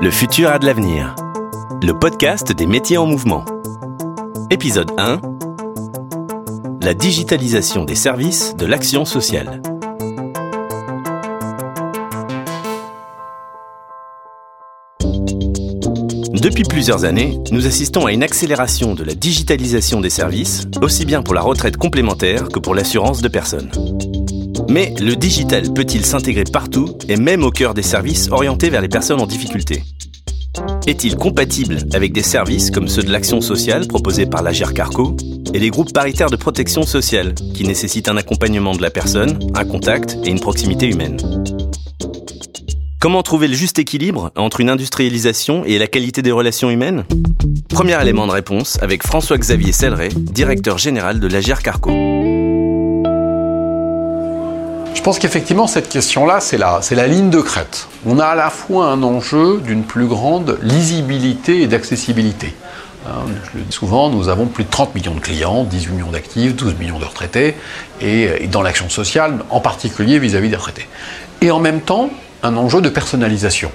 Le futur a de l'avenir. Le podcast des métiers en mouvement. Épisode 1. La digitalisation des services de l'action sociale. Depuis plusieurs années, nous assistons à une accélération de la digitalisation des services, aussi bien pour la retraite complémentaire que pour l'assurance de personnes. Mais le digital peut-il s'intégrer partout et même au cœur des services orientés vers les personnes en difficulté? Est-il compatible avec des services comme ceux de l'action sociale proposés par la Carco et les groupes paritaires de protection sociale qui nécessitent un accompagnement de la personne, un contact et une proximité humaine? Comment trouver le juste équilibre entre une industrialisation et la qualité des relations humaines? Premier élément de réponse avec François-Xavier Selleret, directeur général de la Carco. Je pense qu'effectivement, cette question-là, c'est la, ligne de crête. On a à la fois un enjeu d'une plus grande lisibilité et d'accessibilité. Hein, je le dis souvent, nous avons plus de 30 millions de clients, 18 millions d'actifs, 12 millions de retraités, et, dans l'action sociale, en particulier vis-à-vis des retraités. Et en même temps, un enjeu de personnalisation.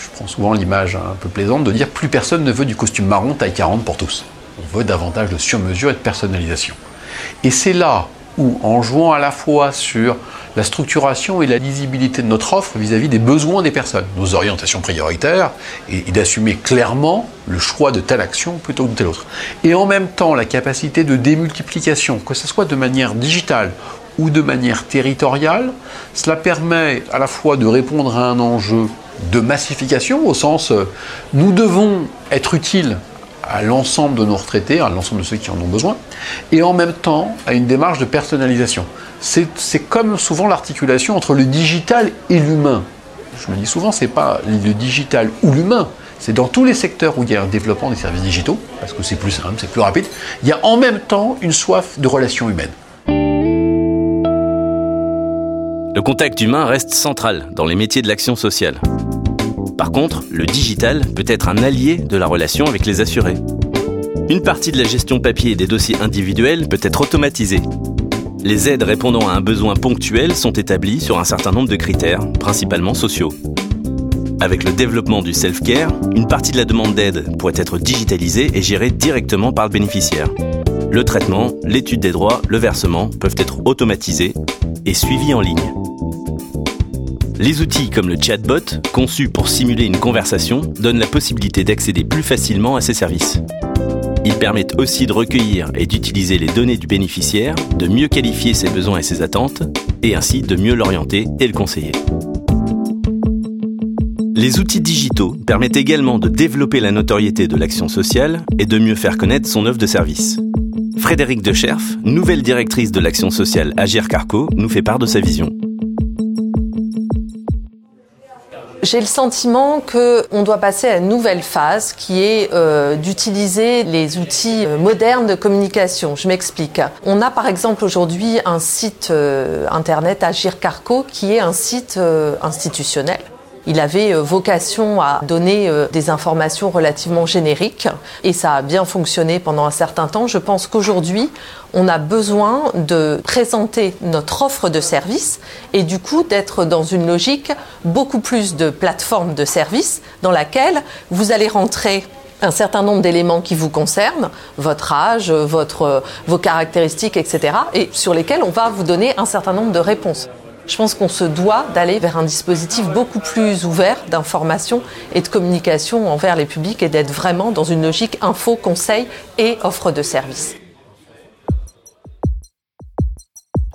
Je prends souvent l'image un peu plaisante de dire plus personne ne veut du costume marron taille 40 pour tous. On veut davantage de sur-mesure et de personnalisation. Et c'est là où, en jouant à la fois sur la structuration et la lisibilité de notre offre vis-à-vis des besoins des personnes, nos orientations prioritaires, et, d'assumer clairement le choix de telle action plutôt que de telle autre. Et en même temps, la capacité de démultiplication, que ce soit de manière digitale ou de manière territoriale, cela permet à la fois de répondre à un enjeu de massification, au sens euh, nous devons être utiles à l'ensemble de nos retraités, à l'ensemble de ceux qui en ont besoin, et en même temps à une démarche de personnalisation. C'est comme souvent l'articulation entre le digital et l'humain. Je me dis souvent, c'est pas le digital ou l'humain, c'est dans tous les secteurs où il y a un développement des services digitaux, parce que c'est plus simple, c'est plus rapide, il y a en même temps une soif de relations humaines. Le contact humain reste central dans les métiers de l'action sociale. Par contre, le digital peut être un allié de la relation avec les assurés. Une partie de la gestion papier des dossiers individuels peut être automatisée. Les aides répondant à un besoin ponctuel sont établies sur un certain nombre de critères, principalement sociaux. Avec le développement du self-care, une partie de la demande d'aide pourrait être digitalisée et gérée directement par le bénéficiaire. Le traitement, l'étude des droits, le versement peuvent être automatisés et suivis en ligne. Les outils comme le chatbot, conçus pour simuler une conversation, donnent la possibilité d'accéder plus facilement à ces services. Ils permettent aussi de recueillir et d'utiliser les données du bénéficiaire, de mieux qualifier ses besoins et ses attentes, et ainsi de mieux l'orienter et le conseiller. Les outils digitaux permettent également de développer la notoriété de l'action sociale et de mieux faire connaître son œuvre de service. Frédéric Decherf, nouvelle directrice de l'action sociale Agir Carco, nous fait part de sa vision. J'ai le sentiment qu'on doit passer à une nouvelle phase qui est euh, d'utiliser les outils euh, modernes de communication. Je m'explique. On a par exemple aujourd'hui un site euh, internet Agir Carco qui est un site institutionnel il avait euh, vocation à donner euh, des informations relativement génériques et ça a bien fonctionné pendant un certain temps. Je pense qu'aujourd'hui, on a besoin de présenter notre offre de service et du coup d'être dans une logique beaucoup plus de plateforme de services dans laquelle vous allez rentrer un certain nombre d'éléments qui vous concernent, votre âge, votre, vos caractéristiques, etc., et sur lesquels on va vous donner un certain nombre de réponses. Je pense qu'on se doit d'aller vers un dispositif beaucoup plus ouvert d'information et de communication envers les publics et d'être vraiment dans une logique info, conseil et offre de services.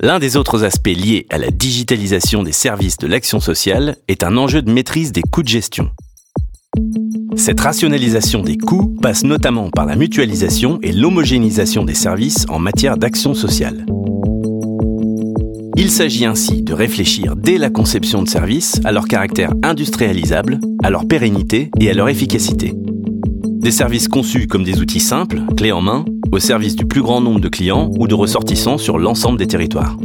L'un des autres aspects liés à la digitalisation des services de l'action sociale est un enjeu de maîtrise des coûts de gestion. Cette rationalisation des coûts passe notamment par la mutualisation et l'homogénéisation des services en matière d'action sociale. Il s'agit ainsi de réfléchir dès la conception de services à leur caractère industrialisable, à leur pérennité et à leur efficacité. Des services conçus comme des outils simples, clés en main, au service du plus grand nombre de clients ou de ressortissants sur l'ensemble des territoires.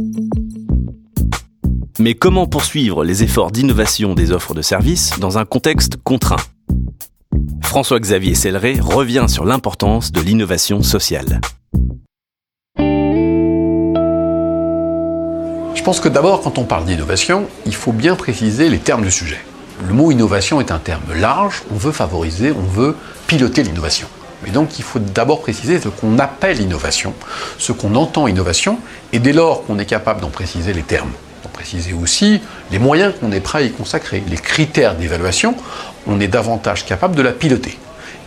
Mais comment poursuivre les efforts d'innovation des offres de services dans un contexte contraint? François-Xavier Selleret revient sur l'importance de l'innovation sociale. Je pense que d'abord, quand on parle d'innovation, il faut bien préciser les termes du sujet. le mot innovation est un terme large, on veut favoriser, on veut piloter l'innovation. Mais donc il faut d'abord préciser ce qu'on appelle innovation, ce qu'on entend innovation, et dès lors qu'on est capable d'en préciser les termes, d'en préciser aussi les moyens qu'on est prêt à y consacrer, les critères d'évaluation, on est davantage capable de la piloter.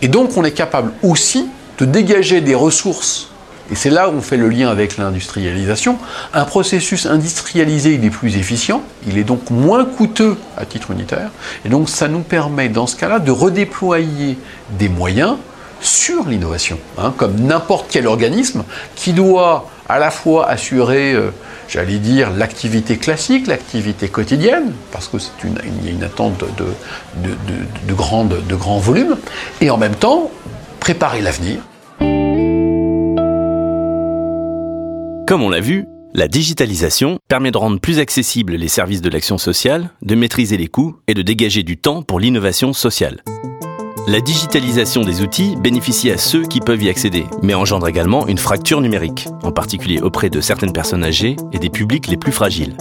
Et donc on est capable aussi de dégager des ressources et c'est là où on fait le lien avec l'industrialisation. Un processus industrialisé, il est plus efficient, il est donc moins coûteux à titre unitaire, et donc ça nous permet dans ce cas-là de redéployer des moyens sur l'innovation, hein, comme n'importe quel organisme qui doit à la fois assurer, euh, j'allais dire, l'activité classique, l'activité quotidienne, parce que c'est une, y a une attente de, de, de, de grand volume, et en même temps préparer l'avenir. Comme on l'a vu, la digitalisation permet de rendre plus accessibles les services de l'action sociale, de maîtriser les coûts et de dégager du temps pour l'innovation sociale. La digitalisation des outils bénéficie à ceux qui peuvent y accéder, mais engendre également une fracture numérique, en particulier auprès de certaines personnes âgées et des publics les plus fragiles.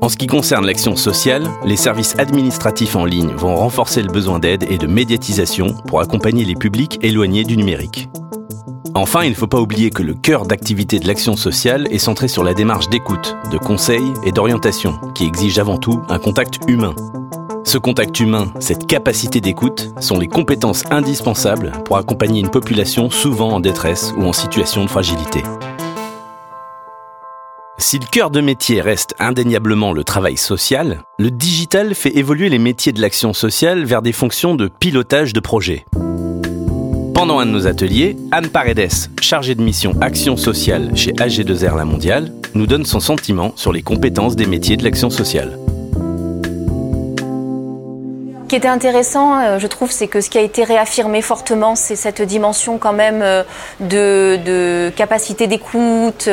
En ce qui concerne l'action sociale, les services administratifs en ligne vont renforcer le besoin d'aide et de médiatisation pour accompagner les publics éloignés du numérique. Enfin, il ne faut pas oublier que le cœur d'activité de l'action sociale est centré sur la démarche d'écoute, de conseil et d'orientation, qui exige avant tout un contact humain, ce contact humain, cette capacité d'écoute, sont les compétences indispensables pour accompagner une population souvent en détresse ou en situation de fragilité. Si le cœur de métier reste indéniablement le travail social, le digital fait évoluer les métiers de l'action sociale vers des fonctions de pilotage de projet. Pendant un de nos ateliers, Anne Paredes, chargée de mission action sociale chez AG2R La Mondiale, nous donne son sentiment sur les compétences des métiers de l'action sociale. Ce qui était intéressant, euh, je trouve, c'est que ce qui a été réaffirmé fortement, c'est cette dimension quand même euh, de, capacité d'écoute,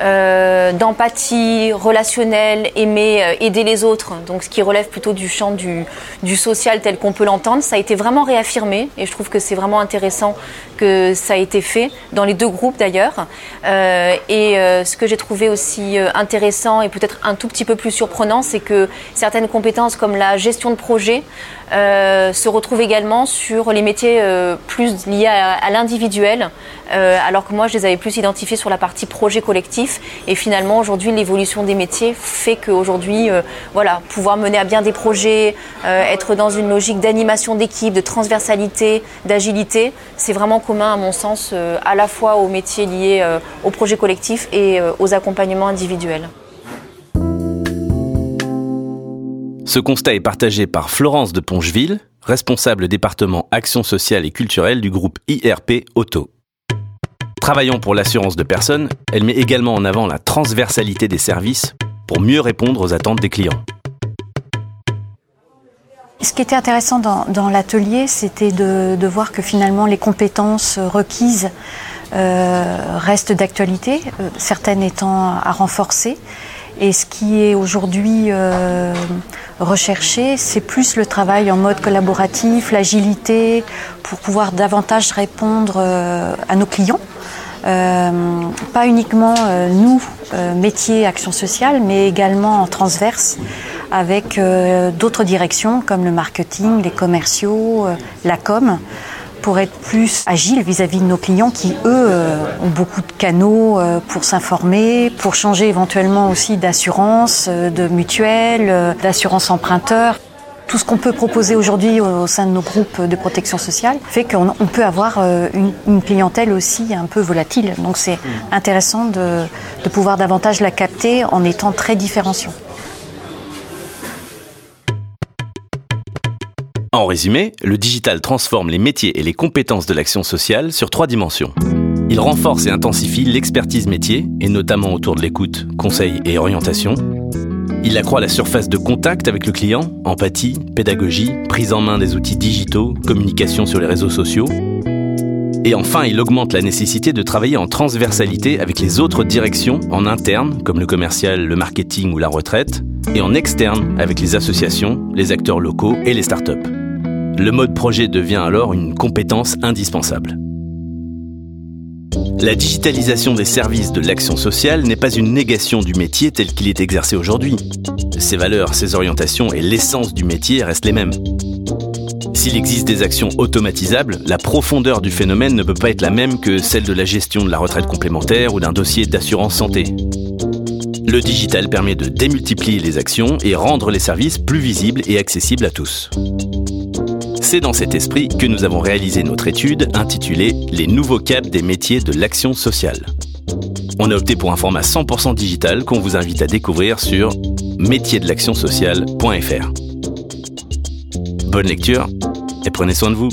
euh, d'empathie relationnelle, aimer, aider les autres. Donc ce qui relève plutôt du champ du, du social tel qu'on peut l'entendre, ça a été vraiment réaffirmé et je trouve que c'est vraiment intéressant que ça a été fait dans les deux groupes d'ailleurs. et ce que j'ai trouvé aussi intéressant et peut-être un tout petit peu plus surprenant, c'est que certaines compétences comme la gestion de projet, euh, se retrouve également sur les métiers euh, plus liés à, l'individuel, euh, alors que moi je les avais plus identifiés sur la partie projet collectif. Et finalement aujourd'hui l'évolution des métiers fait qu'aujourd'hui, voilà, pouvoir mener à bien des projets, être dans une logique d'animation d'équipe, de transversalité, d'agilité, c'est vraiment commun à mon sens à la fois aux métiers liés au projet collectif et aux accompagnements individuels. Ce constat est partagé par Florence de Pongeville, responsable département action sociale et culturelle du groupe IRP Auto. Travaillant pour l'assurance de personnes, elle met également en avant la transversalité des services pour mieux répondre aux attentes des clients. Ce qui était intéressant dans, l'atelier, c'était de, voir que finalement les compétences requises euh, restent d'actualité, euh, certaines étant à renforcer. Et ce qui est aujourd'hui euh, recherché, c'est plus le travail en mode collaboratif, l'agilité, pour pouvoir davantage répondre euh, à nos clients. Euh, pas uniquement nous, métiers, action sociale, mais également en transverse avec d'autres directions comme le marketing, les commerciaux, la com pour être plus agile vis-à-vis de nos clients qui, eux, euh, ont beaucoup de canaux euh, pour s'informer, pour changer éventuellement aussi d'assurance, euh, de mutuelle, d'assurance emprunteur. Tout ce qu'on peut proposer aujourd'hui au sein de nos groupes de protection sociale fait qu'on peut avoir une, clientèle aussi un peu volatile. Donc c'est intéressant de, de pouvoir davantage la capter en étant très différenciant. En résumé, le digital transforme les métiers et les compétences de l'action sociale sur trois dimensions. Il renforce et intensifie l'expertise métier, et notamment autour de l'écoute, conseil et orientation. Il accroît la surface de contact avec le client, empathie, pédagogie, prise en main des outils digitaux, communication sur les réseaux sociaux. Et enfin, il augmente la nécessité de travailler en transversalité avec les autres directions en interne, comme le commercial, le marketing ou la retraite, et en externe avec les associations, les acteurs locaux et les startups. Le mode projet devient alors une compétence indispensable. La digitalisation des services de l'action sociale n'est pas une négation du métier tel qu'il est exercé aujourd'hui. ses valeurs, ses orientations et l'essence du métier restent les mêmes. S'il existe des actions automatisables, la profondeur du phénomène ne peut pas être la même que celle de la gestion de la retraite complémentaire ou d'un dossier d'assurance santé. Le digital permet de démultiplier les actions et rendre les services plus visibles et accessibles à tous. C'est dans cet esprit que nous avons réalisé notre étude intitulée Les nouveaux caps des métiers de l'action sociale. On a opté pour un format 100% digital qu'on vous invite à découvrir sur métiersdelactionsociale.fr. Bonne lecture et prenez soin de vous.